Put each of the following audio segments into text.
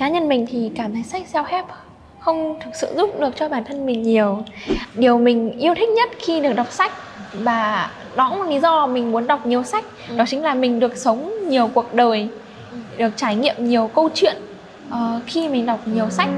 cá nhân mình thì cảm thấy sách self-help không thực sự giúp được cho bản thân mình nhiều. Điều mình yêu thích nhất khi được đọc sách và đó cũng là lý do mình muốn đọc nhiều sách đó chính là mình được sống nhiều cuộc đời được trải nghiệm nhiều câu chuyện uh, khi mình đọc nhiều sách.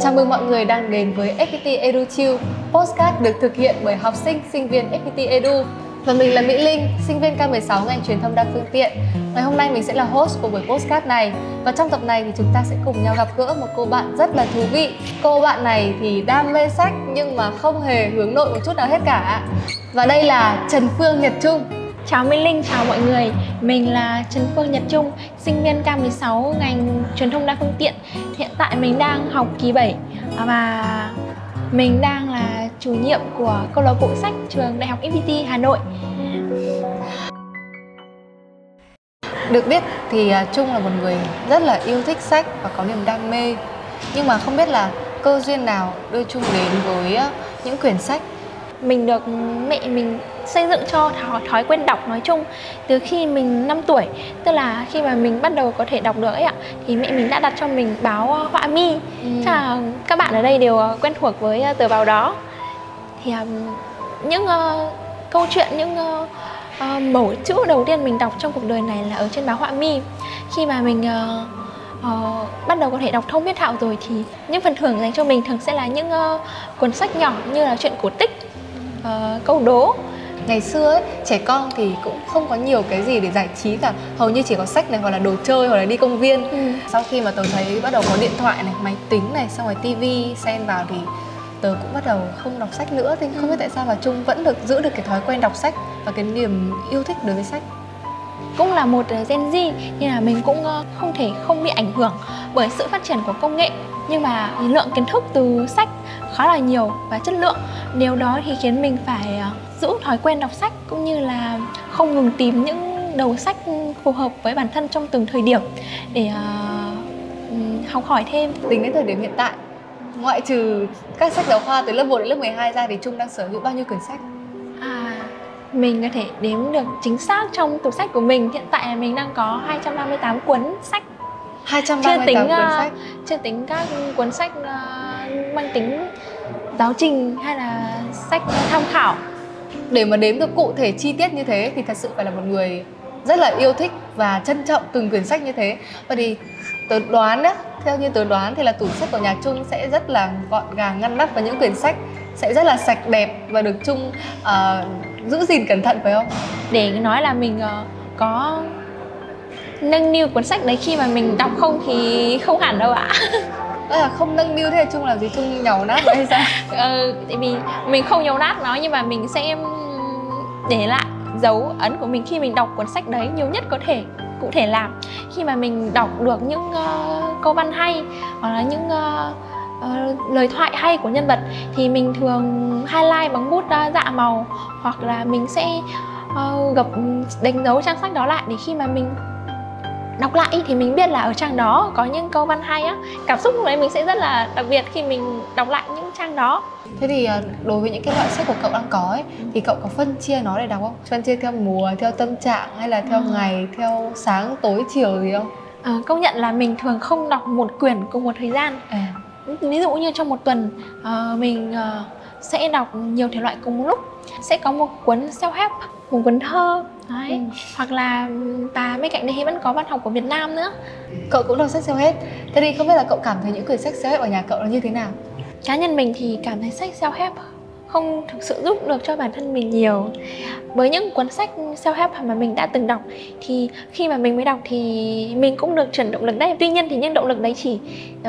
Chào mừng mọi người đang đến với FPT Edu Chill Postcard được thực hiện bởi học sinh, sinh viên FPT Edu và mình là Mỹ Linh, sinh viên K16 ngành truyền thông đa phương tiện. Ngày hôm nay mình sẽ là host của buổi postcard này. Và trong tập này thì chúng ta sẽ cùng nhau gặp gỡ một cô bạn rất là thú vị. Cô bạn này thì đam mê sách nhưng mà không hề hướng nội một chút nào hết cả Và đây là Trần Phương Nhật Trung. Chào Minh Linh, chào mọi người. Mình là Trần Phương Nhật Trung, sinh viên K16 ngành truyền thông đa phương tiện. Hiện tại mình đang học kỳ 7 Và mình đang chủ nhiệm của câu lạc bộ sách trường Đại học FPT Hà Nội. Được biết thì à, Trung là một người rất là yêu thích sách và có niềm đam mê. Nhưng mà không biết là cơ duyên nào đưa Trung đến với à, những quyển sách? Mình được mẹ mình xây dựng cho thói, thói quen đọc nói chung từ khi mình 5 tuổi. Tức là khi mà mình bắt đầu có thể đọc được ấy ạ thì mẹ mình đã đặt cho mình báo ờ, họa mi. Ừ. chắc là các bạn ở đây đều quen thuộc với tờ báo đó thì um, những uh, câu chuyện những uh, uh, mẩu chữ đầu tiên mình đọc trong cuộc đời này là ở trên báo họa mi. Khi mà mình uh, uh, bắt đầu có thể đọc thông viết thạo rồi thì những phần thưởng dành cho mình thường sẽ là những uh, cuốn sách nhỏ như là chuyện cổ tích uh, câu đố. Ngày xưa ấy, trẻ con thì cũng không có nhiều cái gì để giải trí cả. Hầu như chỉ có sách này hoặc là đồ chơi hoặc là đi công viên. Ừ. sau khi mà tớ thấy bắt đầu có điện thoại này máy tính này xong rồi tivi xen vào thì tớ cũng bắt đầu không đọc sách nữa thì không biết tại sao mà trung vẫn được giữ được cái thói quen đọc sách và cái niềm yêu thích đối với sách. Cũng là một Gen Z nhưng là mình cũng ờ, không thể không bị ảnh hưởng bởi sự phát triển của công nghệ. Nhưng mà lượng kiến thức từ sách khá là nhiều và chất lượng. Điều đó thì khiến mình phải ờ, giữ thói quen đọc sách cũng như là không ngừng tìm những đầu sách phù hợp với bản thân trong từng thời điểm để uh, học hỏi thêm. Tính đến thời điểm hiện tại ngoại trừ các sách giáo khoa từ lớp 1 đến lớp 12 ra thì Trung đang sở hữu bao nhiêu quyển sách? À, mình có thể đếm được chính xác trong tủ sách của mình. Hiện tại là mình đang có 238 cuốn sách. 238 chưa tính, cuốn sách. chưa tính các cuốn sách uh, mang tính giáo trình hay là sách tham khảo. Để mà đếm được cụ thể chi tiết như thế thì thật sự phải là một người rất là yêu thích và trân trọng từng quyển sách như thế. Và thì tớ đoán đó theo như tớ đoán thì là tủ sách của nhà Trung sẽ rất là gọn gàng ngăn nắp và những quyển sách sẽ rất là sạch đẹp và được Trung uh, giữ gìn cẩn thận phải không? Để nói là mình uh, có nâng niu cuốn sách đấy khi mà mình đọc không thì không hẳn đâu ạ. Là không nâng niu thế chung là gì? Chung nhàu nát hay sao? Ờ, tại vì mình không nhàu nát nó nhưng mà mình sẽ để lại dấu ấn của mình khi mình đọc cuốn sách đấy nhiều nhất có thể cụ thể làm. Khi mà mình đọc được những uh, câu văn hay hoặc là những uh, uh, lời thoại hay của nhân vật thì mình thường highlight bằng bút uh, dạ màu hoặc là mình sẽ uh, gập ừ, đánh dấu trang sách đó lại để khi mà mình đọc lại thì mình biết là ở trang đó có những câu văn hay á. Cảm xúc lúc đấy mình sẽ rất là đặc biệt khi mình đọc lại những trang đó. Thế thì à, đối với những cái loại sách của cậu đang có ấy thì cậu có phân chia nó để đọc không? Phân chia theo mùa theo tâm trạng hay là theo à. ngày theo sáng tối chiều gì không? À, công nhận là mình thường không đọc một quyển cùng một thời gian. À. ví dụ như trong một tuần uh, mình uh, sẽ đọc nhiều thể loại cùng một lúc. Sẽ có một cuốn self help một cuốn thơ. Đấy. Ừ. hoặc là và bên cạnh đấy thì vẫn có văn học của Việt Nam nữa. Cậu cũng đọc sách self help thế thì không biết là cậu cảm thấy những quyển sách self help ở nhà cậu là như thế nào? Cá nhân mình thì cảm thấy sách self help không thực sự giúp được cho bản thân mình nhiều. Với những cuốn sách self help mà mình đã từng đọc thì khi mà mình mới đọc thì mình cũng được truyền động lực đấy. Tuy nhiên thì những động lực đấy chỉ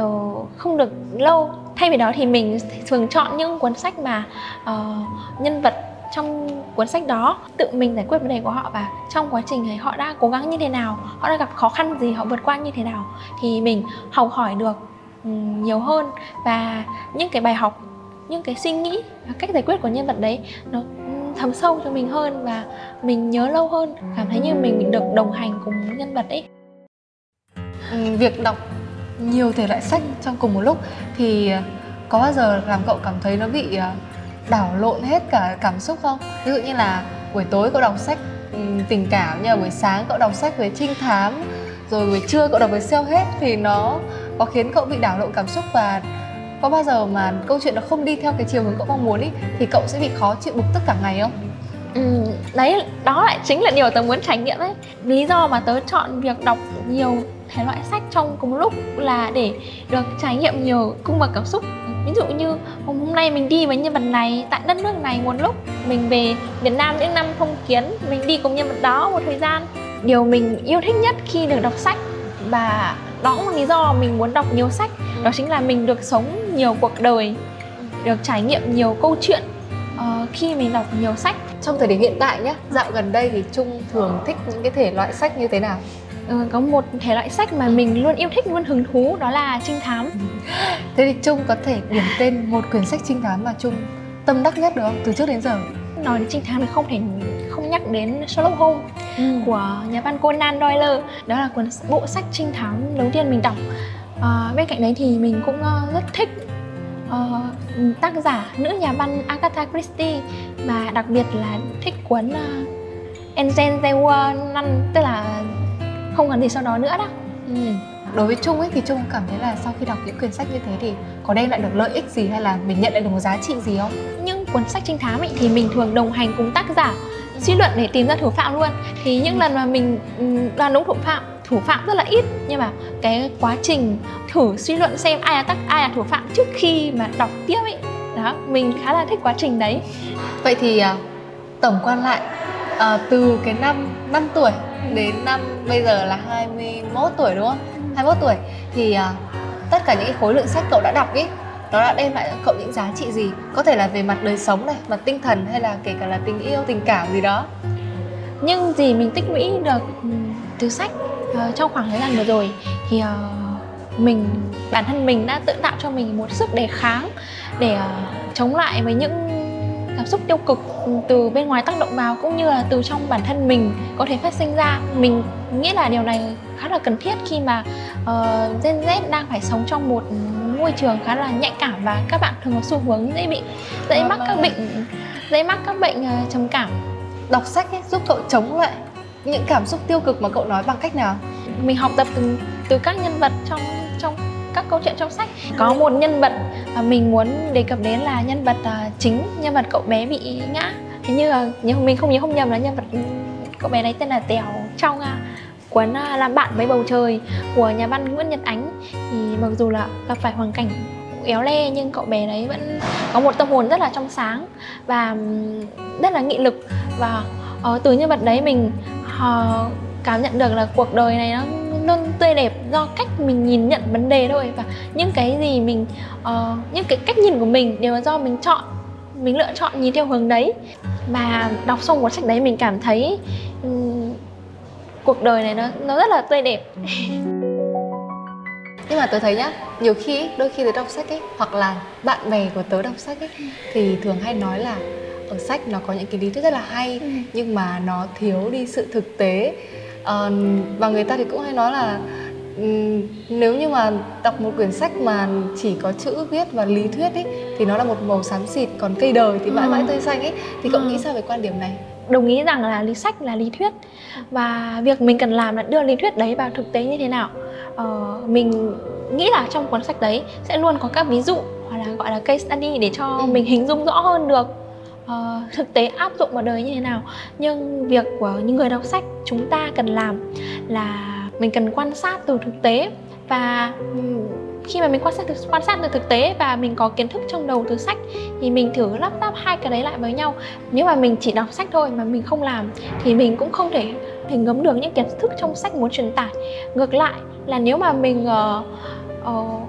uh, không được lâu. Thay vì đó thì mình thường chọn những cuốn sách mà uh, nhân vật trong cuốn sách đó, tự mình giải quyết vấn đề của họ và trong quá trình ấy họ đã cố gắng như thế nào, họ đã gặp khó khăn gì, họ vượt qua như thế nào thì mình học hỏi được ừ, nhiều hơn. Và những cái bài học, những cái suy nghĩ và cách giải quyết của nhân vật đấy nó ừ, thấm sâu cho mình hơn và mình nhớ lâu hơn, cảm thấy như mình được đồng hành cùng nhân vật ấy. Ừ, việc đọc nhiều thể loại sách trong cùng một lúc thì ờ, có bao giờ làm cậu cảm thấy nó bị ờ, đảo lộn hết cả cảm xúc không ví dụ như là buổi tối cậu đọc sách ừ, tình cảm như là buổi sáng cậu đọc sách về trinh thám rồi buổi trưa cậu đọc về self hết thì nó có khiến cậu bị đảo lộn cảm xúc và có bao giờ mà câu chuyện nó không đi theo cái chiều hướng cậu mong muốn ý thì cậu sẽ bị khó chịu bực tức cả ngày không? Ừ, đấy đó lại chính là điều tớ muốn trải nghiệm đấy lý do mà tớ chọn việc đọc nhiều thể loại sách trong cùng lúc là để được trải nghiệm nhiều cung bậc cảm xúc. Ví dụ như hôm nay mình đi với nhân vật này tại đất nước này một lúc mình về Việt Nam những năm phong kiến mình đi cùng nhân vật đó một thời gian. Điều mình yêu thích nhất khi được đọc sách và đó cũng là lý do mình muốn đọc nhiều sách đó chính là mình được sống nhiều cuộc đời được trải nghiệm nhiều câu chuyện uh, khi mình đọc nhiều sách. Trong thời điểm hiện tại nhé dạo gần đây thì trung thường thích những cái thể loại sách như thế nào? Uh, có một thể loại sách mà mình luôn yêu thích luôn hứng thú đó là trinh thám. Thế thì trung có thể điểm tên một quyển sách trinh thám mà trung tâm đắc nhất được không? Từ trước đến giờ. Nói đến trinh thám thì không thể không nhắc đến Sherlock Holmes ừ. của nhà văn Conan Doyle. Đó là cuốn bộ sách trinh thám đầu tiên mình đọc. À, bên cạnh đấy thì mình cũng uh, rất thích uh, tác giả nữ nhà văn Agatha Christie và đặc biệt là thích cuốn uh, Angel They Were None tức là không còn gì sau đó nữa đó ừ. đối với Trung ấy thì Trung cảm thấy là sau khi đọc những quyển sách như thế thì có đem lại được lợi ích gì hay là mình nhận lại được một giá trị gì không? Nhưng cuốn sách trinh thám ấy thì mình thường đồng hành cùng tác giả suy luận để tìm ra thủ phạm luôn thì những lần mà mình đoán đúng thủ phạm thủ phạm rất là ít nhưng mà cái quá trình thử suy luận xem ai là tác ai là thủ phạm trước khi mà đọc tiếp ấy đó mình khá là thích quá trình đấy vậy thì uh, tổng quan lại à, từ cái năm 5 tuổi đến năm bây giờ là 21 tuổi đúng không? 21 tuổi. Thì à, tất cả những cái khối lượng sách cậu đã đọc ấy nó đã đem lại cho cậu những giá trị gì? Có thể là về mặt đời sống này mặt tinh thần hay là kể cả là tình yêu tình cảm gì đó. Nhưng gì mình tích lũy được ừ, từ sách uh, trong khoảng thời gian vừa rồi thì uh, mình bản thân mình đã tự tạo cho mình một sức đề kháng để uh, chống lại với những cảm xúc tiêu cực từ bên ngoài tác động vào cũng như là từ trong bản thân mình có thể phát sinh ra. Mình nghĩ là điều này khá là cần thiết khi mà uh, Gen Z đang phải sống trong một môi trường khá là nhạy cảm và các bạn thường có xu hướng dễ bị dễ mắc các bệnh dễ mắc các bệnh uh, trầm cảm. Đọc sách ấy, giúp cậu chống lại những cảm xúc tiêu cực mà cậu nói bằng cách nào? Mình học tập từ từ các nhân vật trong trong các câu chuyện trong sách. Có một nhân vật mà mình muốn đề cập đến là nhân vật uh, chính nhân vật cậu bé bị ngã. Thế như là nhưng mình không nhớ không nhầm là nhân vật cậu bé đấy tên là tèo trong uh, cuốn uh, làm bạn với bầu trời của nhà văn nguyễn nhật ánh. Thì mặc dù là gặp phải hoàn cảnh éo le nhưng cậu bé đấy vẫn có một tâm hồn rất là trong sáng và rất là nghị lực. Và uh, từ nhân vật đấy mình uh, cảm nhận được là cuộc đời này nó luôn tươi đẹp do cách mình nhìn nhận vấn đề thôi. Và những cái gì mình uh, những cái cách nhìn của mình đều là do mình chọn mình lựa chọn nhìn theo hướng đấy. Và đọc xong cuốn sách đấy mình cảm thấy um, cuộc đời này nó nó rất là tươi đẹp. Nhưng mà tớ thấy nhá nhiều khi đôi khi tớ đọc sách ấy hoặc là bạn bè của tớ đọc sách ấy thì thường hay nói là ở sách nó có những cái lý thuyết rất là hay ừ. nhưng mà nó thiếu đi sự thực tế uh, và người ta thì cũng hay nói là um, nếu như mà đọc một quyển sách mà chỉ có chữ viết và lý thuyết ấy thì nó là một màu xám xịt còn cây đời thì mãi mãi ừ. tươi xanh ấy thì cậu ừ. nghĩ sao về quan điểm này đồng ý rằng là lý sách là lý thuyết và việc mình cần làm là đưa lý thuyết đấy vào thực tế như thế nào uh, mình nghĩ là trong cuốn sách đấy sẽ luôn có các ví dụ hoặc là gọi là case study để cho ừ. mình hình dung rõ hơn được uh, thực tế áp dụng vào đời như thế nào? Nhưng việc của những người đọc sách chúng ta cần làm là mình cần quan sát từ thực tế và khi mà mình quan sát được quan sát được thực tế và mình có kiến thức trong đầu từ sách thì mình thử lắp ráp hai cái đấy lại với nhau. Nếu mà mình chỉ đọc sách thôi mà mình không làm thì mình cũng không thể thể ngấm được những kiến thức trong sách muốn truyền tải. Ngược lại là nếu mà mình uh, uh,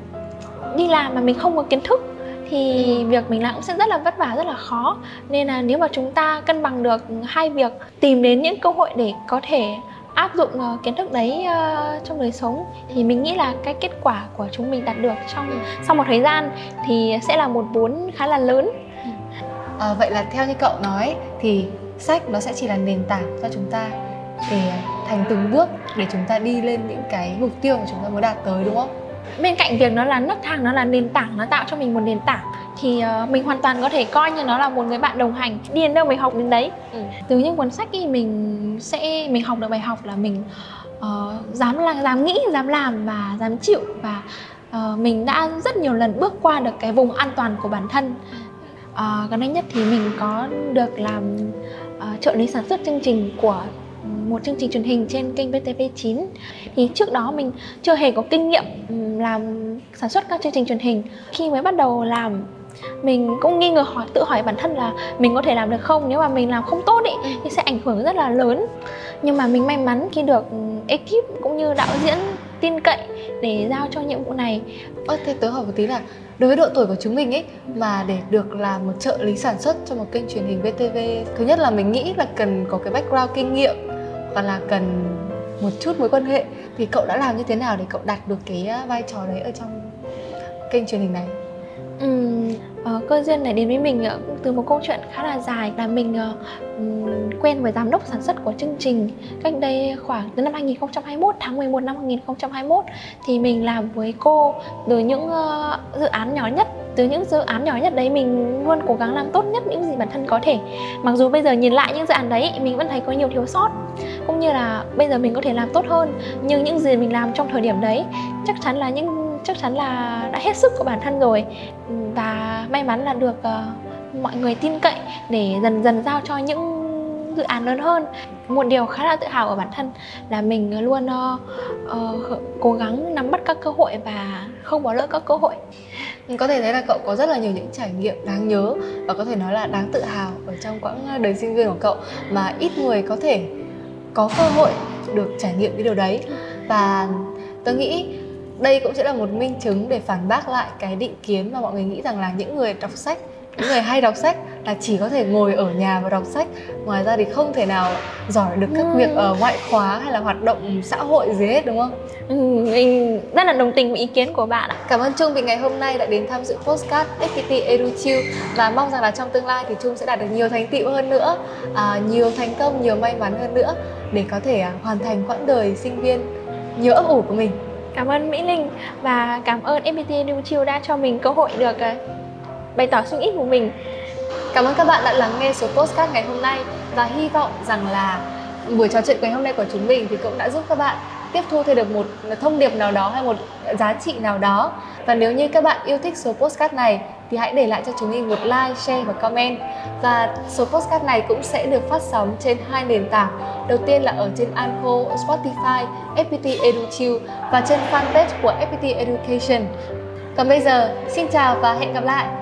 đi làm mà mình không có kiến thức thì việc mình làm cũng sẽ rất là vất vả rất là khó. Nên là nếu mà chúng ta cân bằng được hai việc tìm đến những cơ hội để có thể áp dụng uh, kiến thức đấy uh, trong đời sống thì mình nghĩ là cái kết quả của chúng mình đạt được trong sau một thời gian thì sẽ là một vốn khá là lớn. À, vậy là theo như cậu nói thì sách nó sẽ chỉ là nền tảng cho chúng ta để thành từng bước để chúng ta đi lên những cái mục tiêu mà chúng ta muốn đạt tới đúng không? Bên cạnh việc nó là nấc thang nó là nền tảng nó tạo cho mình một nền tảng thì uh, mình hoàn toàn có thể coi như nó là một người bạn đồng hành đi đến đâu mình học đến đấy. Ừ. từ những cuốn sách thì mình sẽ mình học được bài học là mình uh, dám là dám nghĩ dám làm và dám chịu và uh, mình đã rất nhiều lần bước qua được cái vùng an toàn của bản thân. Uh, gần đây nhất thì mình có được làm uh, trợ lý sản xuất chương trình của một chương trình truyền hình trên kênh VTV9 thì trước đó mình chưa hề có kinh nghiệm ừ, làm sản xuất các chương trình truyền hình. Khi mới bắt đầu làm mình cũng nghi ngờ hỏi tự hỏi bản thân là mình có thể làm được không? Nếu mà mình làm không tốt ý, thì sẽ ảnh hưởng rất là lớn. Nhưng mà mình may mắn khi được ừ, ekip cũng như đạo diễn tin cậy để giao cho nhiệm vụ này. Ơ thế tớ hỏi một tí là đối với độ tuổi của chúng mình ấy mà để được làm một trợ lý sản xuất cho một kênh truyền hình VTV thứ nhất là mình nghĩ là cần có cái background kinh nghiệm và là cần một chút mối quan hệ. Thì cậu đã làm như thế nào để cậu đạt được cái à, vai trò đấy ở trong kênh truyền hình này? Ừ, cơ duyên này đến với mình ờ, cũng từ một câu chuyện khá là dài. Là mình ờ, quen với giám đốc sản xuất của chương trình cách đây khoảng từ năm 2021 tháng 11 năm 2021 thì mình làm với cô từ những dự án nhỏ nhất từ những dự án nhỏ nhất đấy mình luôn cố gắng làm tốt nhất những gì bản thân có thể. Mặc dù bây giờ nhìn lại những dự án đấy mình vẫn thấy có nhiều thiếu sót cũng như là bây giờ mình có thể làm tốt hơn. Nhưng những gì mình làm trong thời điểm đấy chắc chắn là những chắc chắn là đã hết sức của bản thân rồi. Và may mắn là được uh, mọi người tin cậy để dần dần giao cho những dự án lớn hơn. Một điều khá là tự hào ở bản thân là mình luôn uh, uh, cố gắng nắm bắt các cơ hội và không bỏ lỡ các cơ hội có thể thấy là cậu có rất là nhiều những trải nghiệm đáng nhớ và có thể nói là đáng tự hào ở trong quãng ờ, đời sinh viên của cậu mà ít người có thể có cơ hội được trải nghiệm cái điều đấy. Và tôi nghĩ đây cũng sẽ là một minh chứng để phản bác lại cái định kiến mà mọi người nghĩ rằng là những người đọc sách, những người hay đọc sách là chỉ có thể ngồi ở nhà và đọc sách ngoài ra thì không thể nào giỏi được các ừ. việc ở ngoại khóa hay là hoạt động xã hội gì hết đúng không ừ, mình rất là đồng tình với ý kiến của bạn ạ cảm ơn trung vì ngày hôm nay đã đến tham dự postcard FPT EduChill và mong rằng là trong tương lai thì trung sẽ đạt được nhiều thành tựu hơn nữa à, nhiều thành công nhiều may mắn hơn nữa để có thể à, hoàn thành quãng đời sinh viên nhiều ấp ủ của mình Cảm ơn Mỹ Linh và cảm ơn FPT New Chill đã cho mình cơ hội được ờ, bày tỏ suy nghĩ của mình. Cảm ơn các bạn đã lắng nghe số postcard ngày hôm nay và hy vọng rằng là buổi trò chuyện ngày hôm nay của chúng mình thì cũng đã giúp các bạn tiếp thu thêm được một thông điệp nào đó hay một giá trị nào đó. Và nếu như các bạn yêu thích số postcard này thì hãy để lại cho chúng mình một like, share và comment. Và số postcard này cũng sẽ được phát sóng trên hai nền tảng. Đầu tiên là ở trên Anko, Spotify, FPT EduChill và trên fanpage của FPT Education. Còn bây giờ, xin chào và hẹn gặp lại!